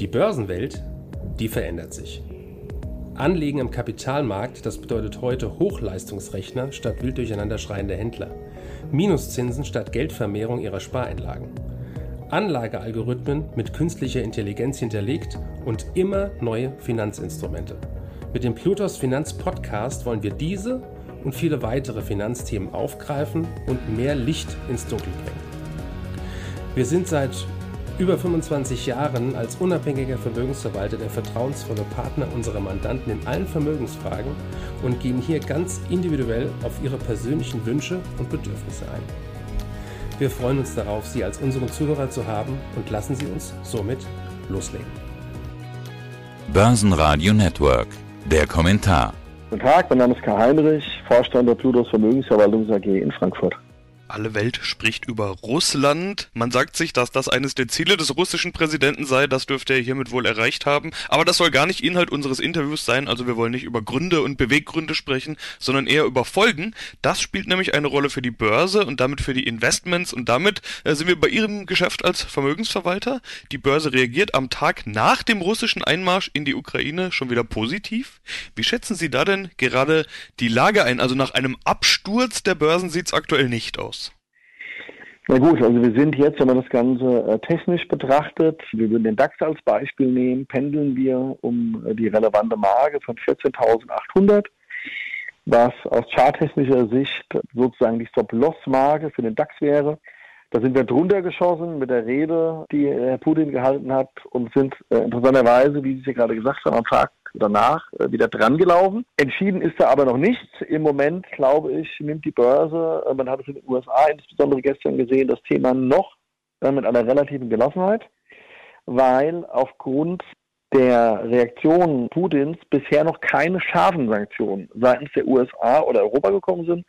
Die Börsenwelt, die verändert sich. Anlegen am Kapitalmarkt, das bedeutet heute Hochleistungsrechner statt wild durcheinander schreiende Händler. Minuszinsen statt Geldvermehrung ihrer Spareinlagen. Anlagealgorithmen mit künstlicher Intelligenz hinterlegt und immer neue Finanzinstrumente. Mit dem Plutos Finanz Podcast wollen wir diese und viele weitere Finanzthemen aufgreifen und mehr Licht ins Dunkel bringen. Wir sind seit über 25 Jahren als unabhängiger Vermögensverwalter der vertrauensvolle Partner unserer Mandanten in allen Vermögensfragen und gehen hier ganz individuell auf ihre persönlichen Wünsche und Bedürfnisse ein. Wir freuen uns darauf, Sie als unseren Zuhörer zu haben und lassen Sie uns somit loslegen. Börsenradio Network, der Kommentar. Guten Tag, mein Name ist Karl Heinrich, Vorstand der Plutos Vermögensverwaltungs AG in Frankfurt. Alle Welt spricht über Russland. Man sagt sich, dass das eines der Ziele des russischen Präsidenten sei. Das dürfte er hiermit wohl erreicht haben. Aber das soll gar nicht Inhalt unseres Interviews sein. Also wir wollen nicht über Gründe und Beweggründe sprechen, sondern eher über Folgen. Das spielt nämlich eine Rolle für die Börse und damit für die Investments. Und damit äh, sind wir bei Ihrem Geschäft als Vermögensverwalter. Die Börse reagiert am Tag nach dem russischen Einmarsch in die Ukraine schon wieder positiv. Wie schätzen Sie da denn gerade die Lage ein? Also nach einem Absturz der Börsen sieht es aktuell nicht aus. Na gut, also wir sind jetzt, wenn man das Ganze äh, technisch betrachtet, wir würden den DAX als Beispiel nehmen, pendeln wir um äh, die relevante Marke von 14.800, was aus charttechnischer Sicht sozusagen die Stop-Loss-Marke für den DAX wäre. Da sind wir drunter geschossen mit der Rede, die Herr Putin gehalten hat und sind äh, interessanterweise, wie Sie es ja gerade gesagt haben, am Tag danach äh, wieder dran gelaufen. Entschieden ist da aber noch nichts. Im Moment, glaube ich, nimmt die Börse, äh, man hat es in den USA insbesondere gestern gesehen, das Thema noch äh, mit einer relativen Gelassenheit, weil aufgrund der Reaktion Putins bisher noch keine scharfen Sanktionen seitens der USA oder Europa gekommen sind.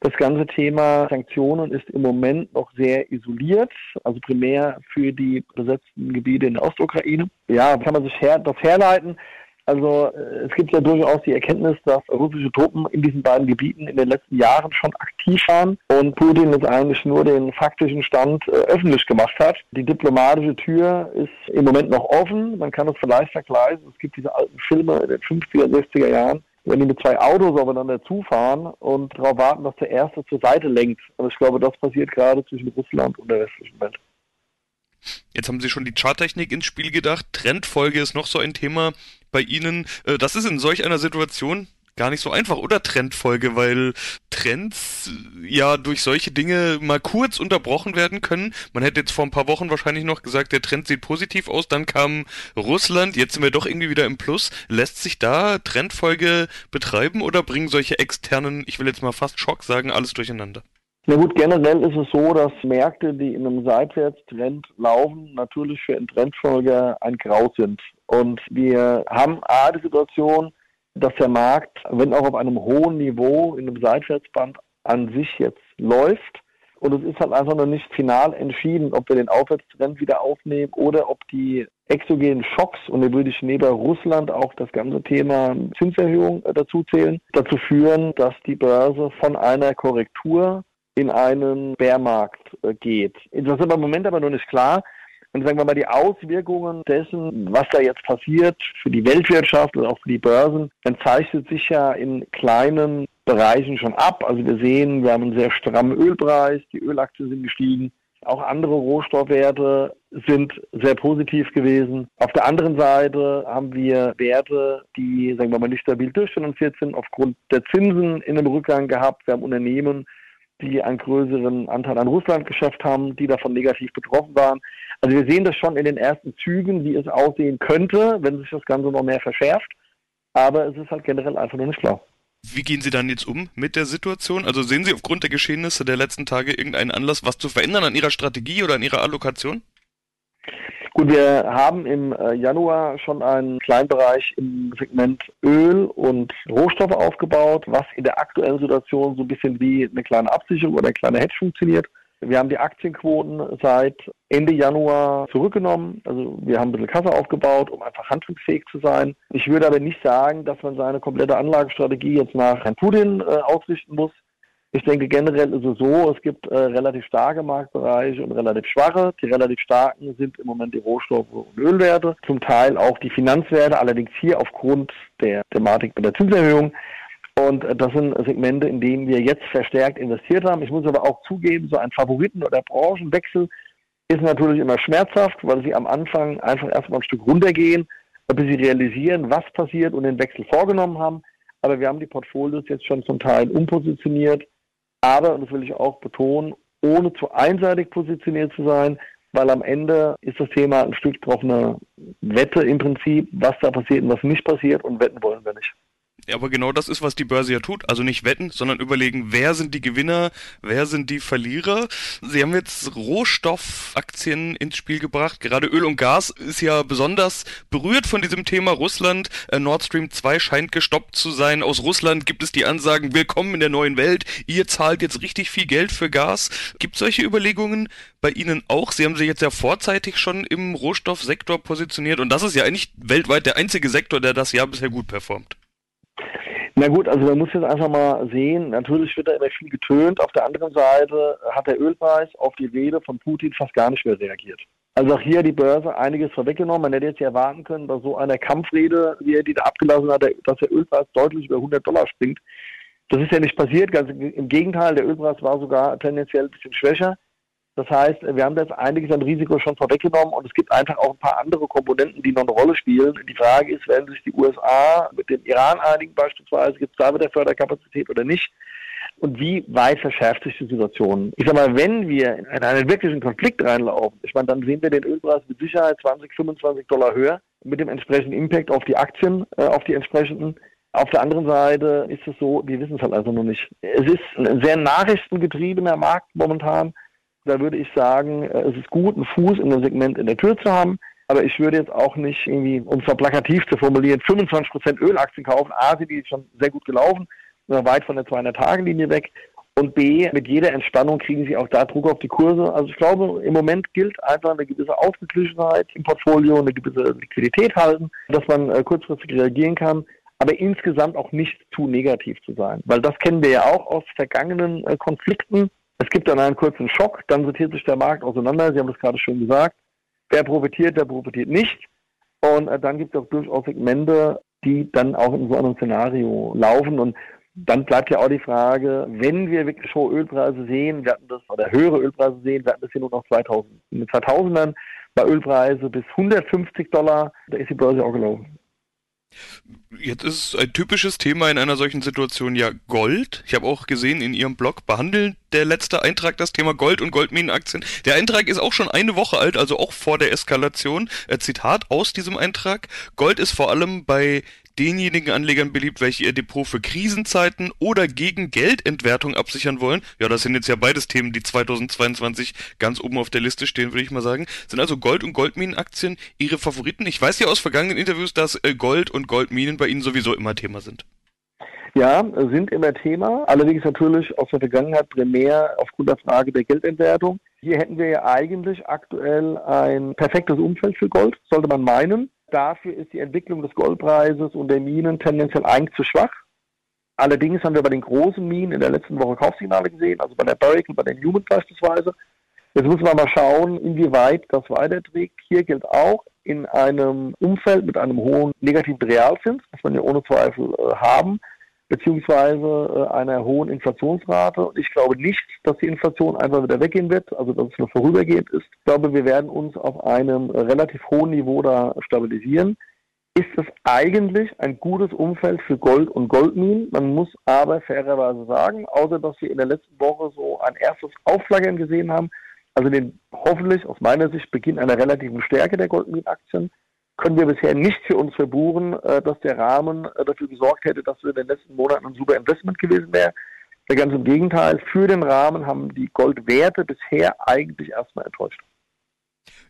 Das ganze Thema Sanktionen ist im Moment noch sehr isoliert, also primär für die besetzten Gebiete in der Ostukraine. Ja, kann man sich her das herleiten. Also äh, es gibt ja durchaus die Erkenntnis, dass russische Truppen in diesen beiden Gebieten in den letzten Jahren schon aktiv waren und Putin jetzt eigentlich nur den faktischen Stand äh, öffentlich gemacht hat. Die diplomatische Tür ist im Moment noch offen. Man kann es vielleicht vergleichen. Es gibt diese alten Filme in den 50er, 60er Jahren, wenn die mit zwei Autos aufeinander zufahren und darauf warten, dass der erste zur Seite lenkt. Und ich glaube, das passiert gerade zwischen Russland und der westlichen Welt. Jetzt haben Sie schon die Charttechnik ins Spiel gedacht. Trendfolge ist noch so ein Thema bei Ihnen. Äh, das ist in solch einer Situation gar nicht so einfach, oder Trendfolge, weil Trends äh, ja durch solche Dinge mal kurz unterbrochen werden können. Man hätte jetzt vor ein paar Wochen wahrscheinlich noch gesagt, der Trend sieht positiv aus, dann kam Russland, jetzt sind wir doch irgendwie wieder im Plus. Lässt sich da Trendfolge betreiben oder bringen solche externen, ich will jetzt mal fast Schock sagen, alles durcheinander? Na gut, generell ist es so, dass Märkte, die in einem Seitwärtstrend laufen, natürlich für einen Trendfolger ein Grau sind. Und wir haben A, die Situation, dass der Markt, wenn auch auf einem hohen Niveau in einem Seitwärtsband an sich jetzt läuft, und es ist halt einfach noch nicht final entschieden, ob wir den Aufwärtstrend wieder aufnehmen oder ob die exogenen Schocks, und da würde ich neben Russland auch das ganze Thema Zinserhöhung dazu zählen, dazu führen, dass die Börse von einer Korrektur in einen Bärmarkt äh, geht. Das ist aber im Moment aber noch nicht klar. Und sagen wir mal, die Auswirkungen dessen, was da jetzt passiert für die Weltwirtschaft und auch für die Börsen, dann zeichnet sich ja in kleinen Bereichen schon ab. Also wir sehen, wir haben einen sehr strammen Ölpreis, die Ölaktien sind gestiegen. Auch andere Rohstoffwerte sind sehr positiv gewesen. Auf der anderen Seite haben wir Werte, die, sagen wir mal, nicht stabil durchfinanziert sind, aufgrund der Zinsen in einem Rückgang gehabt. Wir haben Unternehmen, die einen größeren Anteil an Russland geschafft haben, die davon negativ betroffen waren. Also wir sehen das schon in den ersten Zügen, wie es aussehen könnte, wenn sich das Ganze noch mehr verschärft. Aber es ist halt generell einfach noch nicht klar. Wie gehen Sie dann jetzt um mit der Situation? Also sehen Sie aufgrund der Geschehnisse der letzten Tage irgendeinen Anlass, was zu verändern an Ihrer Strategie oder an Ihrer Allokation? Gut, wir haben im äh, Januar schon einen Kleinbereich im Segment Öl und Rohstoffe aufgebaut, was in der aktuellen Situation so ein bisschen wie eine kleine Absicherung oder ein kleiner Hedge funktioniert. Wir haben die Aktienquoten seit Ende Januar zurückgenommen. Also wir haben ein bisschen Kasse aufgebaut, um einfach handlungsfähig zu sein. Ich würde aber nicht sagen, dass man seine komplette Anlagestrategie jetzt nach Herrn Putin äh, ausrichten muss. Ich denke, generell ist es so, es gibt äh, relativ starke Marktbereiche und relativ schwache. Die relativ starken sind im Moment die Rohstoffe und Ölwerte, zum Teil auch die Finanzwerte, allerdings hier aufgrund der Thematik mit der Zinserhöhung. Und äh, das sind Segmente, in denen wir jetzt verstärkt investiert haben. Ich muss aber auch zugeben, so ein Favoriten- oder Branchenwechsel ist natürlich immer schmerzhaft, weil sie am Anfang einfach erstmal ein Stück runtergehen, bis sie realisieren, was passiert und den Wechsel vorgenommen haben. Aber wir haben die Portfolios jetzt schon zum Teil umpositioniert aber, und das will ich auch betonen, ohne zu einseitig positioniert zu sein, weil am Ende ist das Thema ein Stück drauf eine Wette im Prinzip, was da passiert und was nicht passiert und wetten wollen wir nicht. Ja, aber genau das ist, was die Börse ja tut. Also nicht wetten, sondern überlegen, wer sind die Gewinner, wer sind die Verlierer. Sie haben jetzt Rohstoffaktien ins Spiel gebracht. Gerade Öl und Gas ist ja besonders berührt von diesem Thema Russland. Äh, Nord Stream 2 scheint gestoppt zu sein. Aus Russland gibt es die Ansagen, willkommen in der neuen Welt. Ihr zahlt jetzt richtig viel Geld für Gas. Gibt solche Überlegungen bei Ihnen auch? Sie haben sich jetzt ja vorzeitig schon im Rohstoffsektor positioniert und das ist ja eigentlich weltweit der einzige Sektor, der das Jahr bisher gut performt. Na gut, also man muss jetzt einfach mal sehen, natürlich wird da immer viel getönt. Auf der anderen Seite hat der Ölpreis auf die Rede von Putin fast gar nicht mehr reagiert. Also auch hier die Börse einiges vorweggenommen. Man hätte jetzt ja erwarten können, bei so einer Kampfrede, wie er die da abgelassen hat, dass der Ölpreis deutlich über 100 Dollar springt. Das ist ja nicht passiert. Ganz im Gegenteil, der Ölpreis war sogar tendenziell ein bisschen schwächer. Das heißt, wir haben jetzt einiges an Risiko schon vorweggenommen und es gibt einfach auch ein paar andere Komponenten, die noch eine Rolle spielen. Die Frage ist, werden sich die USA mit dem Iran einigen beispielsweise, gibt es da wieder Förderkapazität oder nicht? Und wie weit verschärft sich die Situation? Ich sage mal, wenn wir in einen wirklichen Konflikt reinlaufen, ich meine, dann sehen wir den Ölpreis mit Sicherheit 20, 25 Dollar höher mit dem entsprechenden Impact auf die Aktien, äh, auf die entsprechenden. Auf der anderen Seite ist es so, wir wissen es halt also noch nicht. Es ist ein sehr nachrichtengetriebener Markt momentan. Da würde ich sagen, äh, es ist gut, einen Fuß in dem Segment in der Tür zu haben. Aber ich würde jetzt auch nicht irgendwie, um es mal plakativ zu formulieren, 25% Ölaktien kaufen. A, sind die schon sehr gut gelaufen, weit von der 200-Tage-Linie weg. Und B, mit jeder Entspannung kriegen sie auch da Druck auf die Kurse. Also ich glaube, im Moment gilt einfach eine gewisse Ausgeglichenheit im Portfolio, eine gewisse Liquidität halten, dass man äh, kurzfristig reagieren kann, aber insgesamt auch nicht zu negativ zu sein. Weil das kennen wir ja auch aus vergangenen äh, Konflikten. Es gibt dann einen kurzen Schock, dann sortiert sich der Markt auseinander. Sie haben das gerade schon gesagt. Wer profitiert, der profitiert nicht. Und äh, dann gibt es auch durchaus Segmente, die dann auch in so einem Szenario laufen. Und dann bleibt ja auch die Frage, wenn wir wirklich hohe Ölpreise sehen, wir hatten das, oder höhere Ölpreise sehen, wir hatten das hier nur noch 2000, in den 2000ern, bei Ölpreise bis 150 Dollar, da ist die Börse auch gelaufen. Jetzt ist ein typisches Thema in einer solchen Situation ja Gold. Ich habe auch gesehen, in Ihrem Blog behandelt der letzte Eintrag das Thema Gold und Goldminenaktien. Der Eintrag ist auch schon eine Woche alt, also auch vor der Eskalation. Äh, Zitat aus diesem Eintrag. Gold ist vor allem bei denjenigen Anlegern beliebt, welche ihr Depot für Krisenzeiten oder gegen Geldentwertung absichern wollen. Ja, das sind jetzt ja beides Themen, die 2022 ganz oben auf der Liste stehen, würde ich mal sagen. Sind also Gold- und Goldminenaktien Ihre Favoriten? Ich weiß ja aus vergangenen Interviews, dass äh, Gold und Goldminen bei Ihnen sowieso immer Thema sind. Ja, sind immer Thema. Allerdings natürlich aus der Vergangenheit primär aufgrund der Frage der Geldentwertung. Hier hätten wir ja eigentlich aktuell ein perfektes Umfeld für Gold, sollte man meinen. Dafür ist die Entwicklung des Goldpreises und der Minen tendenziell eigentlich zu schwach. Allerdings haben wir bei den großen Minen in der letzten Woche Kaufsignale gesehen, also bei der Barrick und bei den Newman beispielsweise. Jetzt müssen wir mal schauen, inwieweit das weiterträgt. Hier gilt auch, in einem Umfeld mit einem hohen negativen Realzins, das man ja ohne Zweifel äh, haben, beziehungsweise äh, einer hohen Inflationsrate. Und ich glaube nicht, dass die Inflation einfach wieder weggehen wird, also dass es nur vorübergehend ist. Ich glaube, wir werden uns auf einem relativ hohen Niveau da stabilisieren. Ist es eigentlich ein gutes Umfeld für Gold und Goldminen? Man muss aber fairerweise sagen, außer dass wir in der letzten Woche so ein erstes Aufflaggern gesehen haben, also den hoffentlich aus meiner Sicht Beginn einer relativen Stärke der Goldminenaktien, können wir bisher nicht für uns verbuchen, äh, dass der Rahmen äh, dafür gesorgt hätte, dass wir in den letzten Monaten ein super Investment gewesen wäre. Ganz im Gegenteil, für den Rahmen haben die Goldwerte bisher eigentlich erstmal enttäuscht.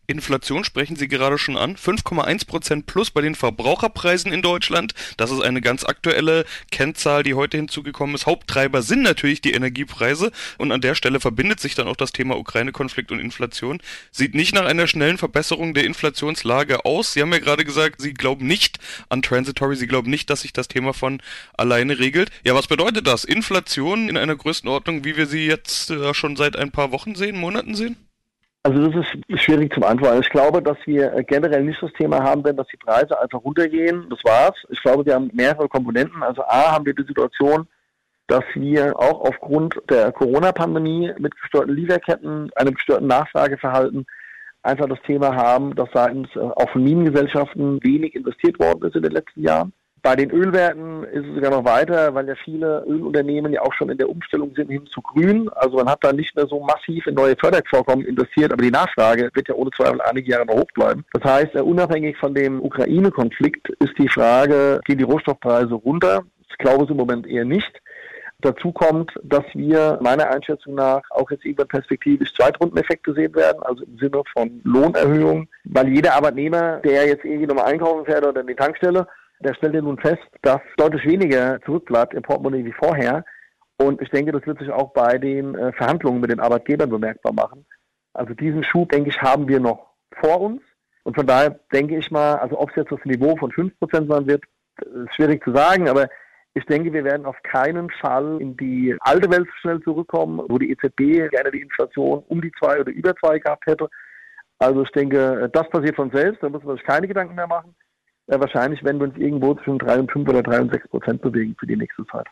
Inflation sprechen Sie gerade schon an. 5,1 Prozent plus bei den Verbraucherpreisen in Deutschland. Das ist eine ganz aktuelle Kennzahl, die heute hinzugekommen ist. Haupttreiber sind natürlich die Energiepreise. Und an der Stelle verbindet sich dann auch das Thema Ukraine-Konflikt und Inflation. Sieht nicht nach einer schnellen Verbesserung der Inflationslage aus. Sie haben ja gerade gesagt, Sie glauben nicht an Transitory. Sie glauben nicht, dass sich das Thema von alleine regelt. Ja, was bedeutet das? Inflation in einer Größenordnung, wie wir sie jetzt äh, schon seit ein paar Wochen sehen, Monaten sehen? Also das ist schwierig zum Antworten. Ich glaube, dass wir generell nicht das Thema haben werden, dass die Preise einfach runtergehen. Das war's. Ich glaube, wir haben mehrere Komponenten. Also A haben wir die Situation, dass wir auch aufgrund der Corona-Pandemie mit gestörten Lieferketten, einem gestörten Nachfrageverhalten einfach das Thema haben, dass seitens äh, auch von Minengesellschaften wenig investiert worden ist in den letzten Jahren. Bei den Ölwerten ist es sogar noch weiter, weil ja viele Ölunternehmen ja auch schon in der Umstellung sind hin zu grün. Also man hat da nicht mehr so massiv in neue Fördervorkommen investiert, aber die Nachfrage wird ja ohne Zweifel einige Jahre noch hoch bleiben. Das heißt, äh, unabhängig von dem Ukraine-Konflikt ist die Frage, gehen die Rohstoffpreise runter? Ich glaube es im Moment eher nicht. Dazu kommt, dass wir meiner Einschätzung nach auch jetzt irgendwann perspektivisch Zweitrundeneffekte sehen werden, also im Sinne von Lohnerhöhung, weil jeder Arbeitnehmer, der jetzt irgendwie nochmal einkaufen fährt oder in die Tankstelle, der stellt ja nun fest, dass deutlich weniger zurückbleibt im Portemonnaie wie vorher. Und ich denke, das wird sich auch bei den äh, Verhandlungen mit den Arbeitgebern bemerkbar machen. Also diesen Schub, denke ich, haben wir noch vor uns. Und von daher denke ich mal, also ob es jetzt das Niveau von 5% sein wird, ist schwierig zu sagen, aber ich denke, wir werden auf keinen Fall in die alte Welt schnell zurückkommen, wo die EZB gerne die Inflation um die zwei oder über zwei gehabt hätte. Also ich denke, das passiert von selbst, da muss man sich keine Gedanken mehr machen äh, wahrscheinlich werden wir uns irgendwo zwischen 3 und 5 oder 3 und 6 Prozent bewegen für die nächste Zeit.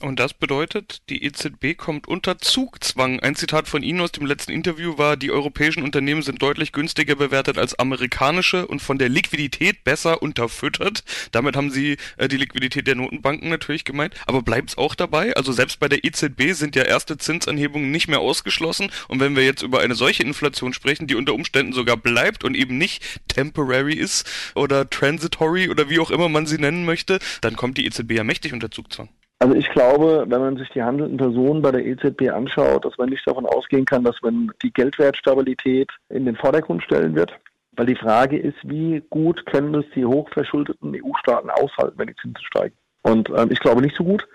Und das bedeutet, die EZB kommt unter Zugzwang. Ein Zitat von Ihnen aus dem letzten Interview war, die europäischen Unternehmen sind deutlich günstiger bewertet als amerikanische und von der Liquidität besser unterfüttert. Damit haben Sie äh, die Liquidität der Notenbanken natürlich gemeint. Aber bleibt es auch dabei? Also selbst bei der EZB sind ja erste Zinsanhebungen nicht mehr ausgeschlossen. Und wenn wir jetzt über eine solche Inflation sprechen, die unter Umständen sogar bleibt und eben nicht temporary ist oder transitory oder wie auch immer man sie nennen möchte, dann kommt die EZB ja mächtig unter Zugzwang. Also ich glaube, wenn man sich die handelnden Personen bei der EZB anschaut, dass man nicht davon ausgehen kann, dass man die Geldwertstabilität in den Vordergrund stellen wird. Weil die Frage ist, wie gut können es die hochverschuldeten EU-Staaten aushalten, wenn die Zinsen steigen. Und ähm, ich glaube nicht so gut.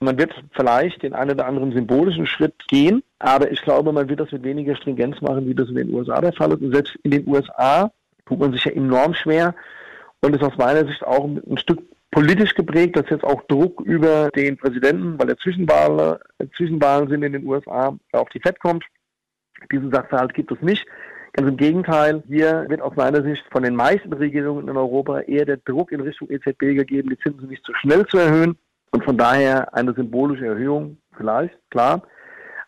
Man wird vielleicht den einen oder anderen symbolischen Schritt gehen, aber ich glaube, man wird das mit weniger Stringenz machen, wie das in den USA der Fall ist. Und selbst in den USA tut man sich ja enorm schwer und ist aus meiner Sicht auch ein Stück politisch geprägt, dass jetzt auch Druck über den Präsidenten, weil er Zwischenwahlen, Zwischenwahlen sind in den USA, auf die FED kommt. Diesen Sachverhalt gibt es nicht. Ganz im Gegenteil, hier wird aus meiner Sicht von den meisten Regierungen in Europa eher der Druck in Richtung EZB gegeben, die Zinsen nicht zu schnell zu erhöhen und von daher eine symbolische Erhöhung vielleicht, klar.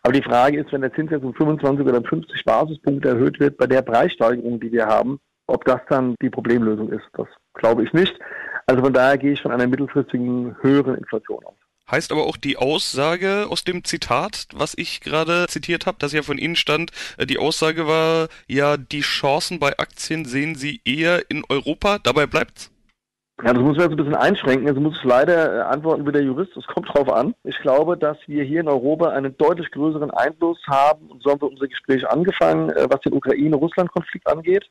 Aber die Frage ist, wenn der Zins jetzt um 25 oder 50 Basispunkte erhöht wird, bei der Preissteigerung, die wir haben, ob das dann die Problemlösung ist, das glaube ich nicht. Also von daher gehe ich von einer mittelfristigen höheren Inflation aus. Heißt aber auch die Aussage aus dem Zitat, was ich gerade zitiert habe, dass ja von Ihnen stand, äh, die Aussage war, ja, die Chancen bei Aktien sehen Sie eher in Europa, dabei bleibt's? Ja, das muss man jetzt ein bisschen einschränken. Also muss ich leider äh, antworten wie der Jurist. Es kommt drauf an. Ich glaube, dass wir hier in Europa einen deutlich größeren Einfluss haben. Und so haben wir unser Gespräch angefangen, äh, was den Ukraine-Russland-Konflikt angeht.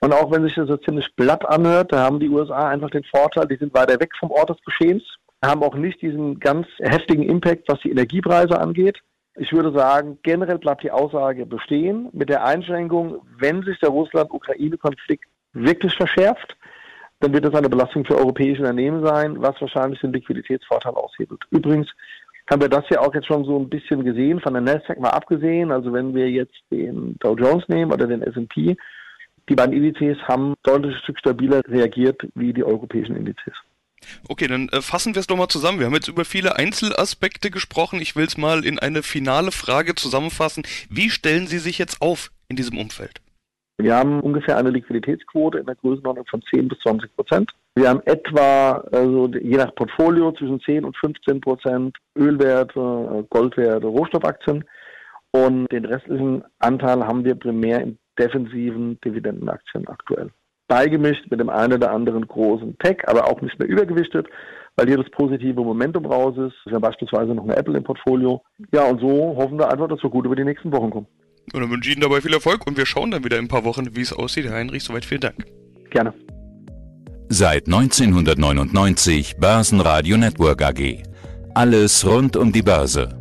Und auch wenn sich das so ziemlich blatt anhört, da haben die USA einfach den Vorteil, die sind weiter weg vom Ort des Geschehens, haben auch nicht diesen ganz heftigen Impact, was die Energiepreise angeht. Ich würde sagen, generell bleibt die Aussage bestehen, mit der Einschränkung, wenn sich der Russland-Ukraine-Konflikt wirklich verschärft, dann wird das eine Belastung für europäische Unternehmen sein, was wahrscheinlich den Liquiditätsvorteil aushebelt. Übrigens haben wir das ja auch jetzt schon so ein bisschen gesehen, von der Nasdaq mal abgesehen. Also wenn wir jetzt den Dow Jones nehmen oder den S&P, die beiden Indizes haben deutlich ein Stück stabiler reagiert wie die europäischen Indizes. Okay, dann äh, fassen wir es doch mal zusammen. Wir haben jetzt über viele Einzelaspekte gesprochen. Ich will es mal in eine finale Frage zusammenfassen. Wie stellen Sie sich jetzt auf in diesem Umfeld? Wir haben ungefähr eine Liquiditätsquote in der Größenordnung von 10 bis 20 Prozent. Wir haben etwa, also je nach Portfolio, zwischen 10 und 15 Prozent Ölwerte, Goldwerte, Rohstoffaktien. Und den restlichen Anteil haben wir primär im defensiven Dividendenaktien aktuell. Beigemischt mit dem einen oder anderen großen Tech, aber auch nicht mehr übergewichtet, weil hier das positive Momentum raus ist. Wir haben beispielsweise noch eine Apple im Portfolio. Ja, und so hoffen wir einfach, dass wir gut über die nächsten Wochen kommen. Und dann wünsche ich Ihnen dabei viel Erfolg und wir schauen dann wieder in ein paar Wochen, wie es aussieht. Herr Heinrich, soweit vielen Dank. Gerne. Seit 1999 Börsenradio Network AG. Alles rund um die Börse.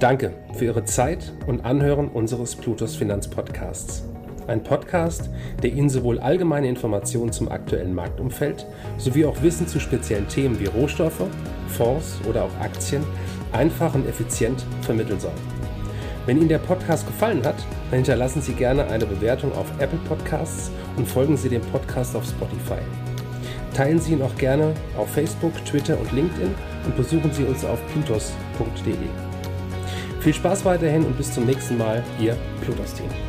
Danke für Ihre Zeit und Anhören unseres Plutos Finanzpodcasts. Ein Podcast, der Ihnen sowohl allgemeine Informationen zum aktuellen Marktumfeld sowie auch Wissen zu speziellen Themen wie Rohstoffe, Fonds oder auch Aktien einfach und effizient vermitteln soll. Wenn Ihnen der Podcast gefallen hat, dann hinterlassen Sie gerne eine Bewertung auf Apple Podcasts und folgen Sie dem Podcast auf Spotify. Teilen Sie ihn auch gerne auf Facebook, Twitter und LinkedIn und besuchen Sie uns auf plutos.de. Viel Spaß weiterhin und bis zum nächsten Mal, Ihr Plutos-Team.